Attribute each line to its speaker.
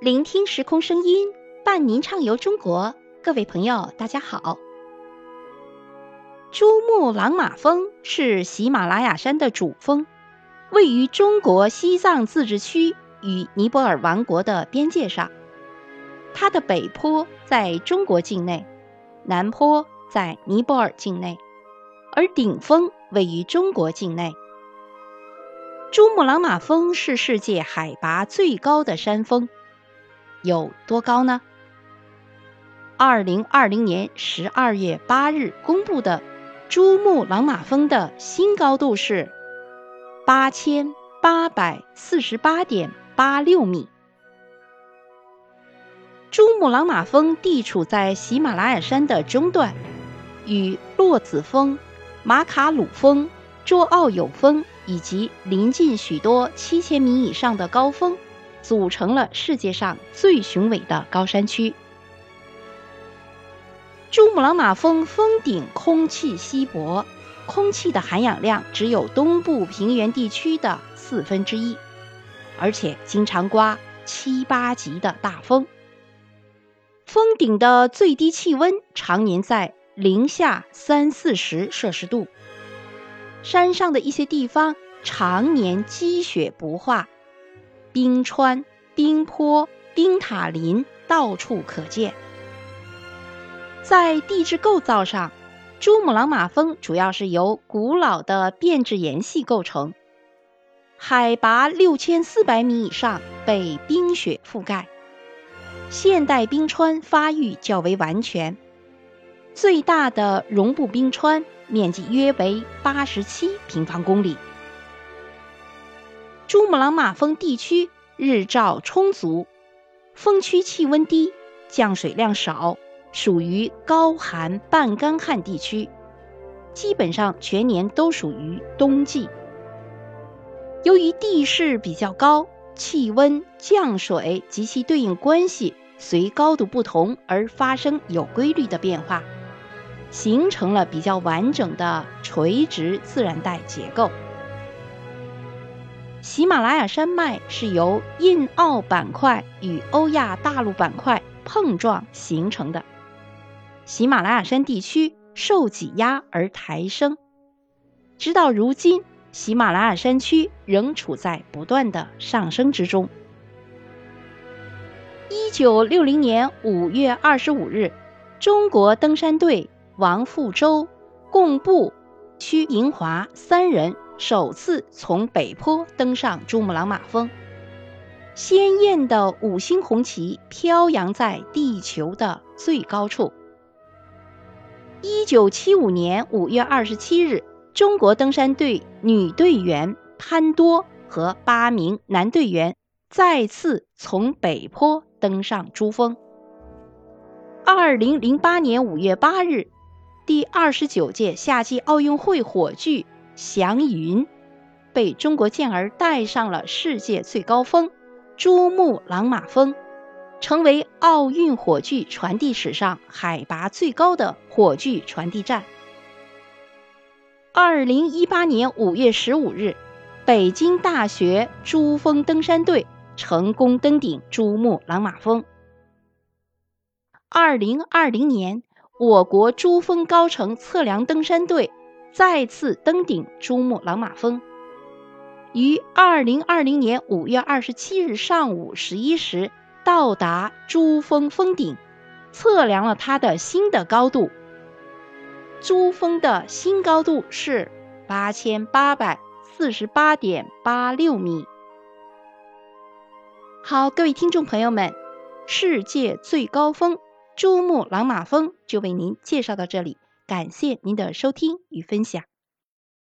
Speaker 1: 聆听时空声音，伴您畅游中国。各位朋友，大家好。珠穆朗玛峰是喜马拉雅山的主峰，位于中国西藏自治区与尼泊尔王国的边界上。它的北坡在中国境内，南坡在尼泊尔境内，而顶峰位于中国境内。珠穆朗玛峰是世界海拔最高的山峰，有多高呢？二零二零年十二月八日公布的珠穆朗玛峰的新高度是八千八百四十八点八六米。珠穆朗玛峰地处在喜马拉雅山的中段，与洛子峰、马卡鲁峰、卓奥友峰。以及临近许多七千米以上的高峰，组成了世界上最雄伟的高山区。珠穆朗玛峰峰顶空气稀薄，空气的含氧量只有东部平原地区的四分之一，而且经常刮七八级的大风。峰顶的最低气温常年在零下三四十摄氏度。山上的一些地方常年积雪不化，冰川、冰坡、冰塔林到处可见。在地质构造上，珠穆朗玛峰主要是由古老的变质岩系构成，海拔六千四百米以上被冰雪覆盖，现代冰川发育较为完全。最大的绒布冰川面积约为八十七平方公里。珠穆朗玛峰地区日照充足，峰区气温低，降水量少，属于高寒半干旱地区，基本上全年都属于冬季。由于地势比较高，气温、降水及其对应关系随高度不同而发生有规律的变化。形成了比较完整的垂直自然带结构。喜马拉雅山脉是由印澳板块与欧亚大陆板块碰撞形成的，喜马拉雅山地区受挤压而抬升。直到如今，喜马拉雅山区仍处在不断的上升之中。一九六零年五月二十五日，中国登山队。王富洲、贡布、屈银华三人首次从北坡登上珠穆朗玛峰，鲜艳的五星红旗飘扬在地球的最高处。一九七五年五月二十七日，中国登山队女队员潘多和八名男队员再次从北坡登上珠峰。二零零八年五月八日。第二十九届夏季奥运会火炬祥云被中国健儿带上了世界最高峰珠穆朗玛峰，成为奥运火炬传递史上海拔最高的火炬传递站。二零一八年五月十五日，北京大学珠峰登山队成功登顶珠穆朗玛峰。二零二零年。我国珠峰高程测量登山队再次登顶珠穆朗玛峰，于二零二零年五月二十七日上午十一时到达珠峰峰顶，测量了它的新的高度。珠峰的新高度是八千八百四十八点八六米。好，各位听众朋友们，世界最高峰。珠穆朗玛峰就为您介绍到这里，感谢您的收听与分享。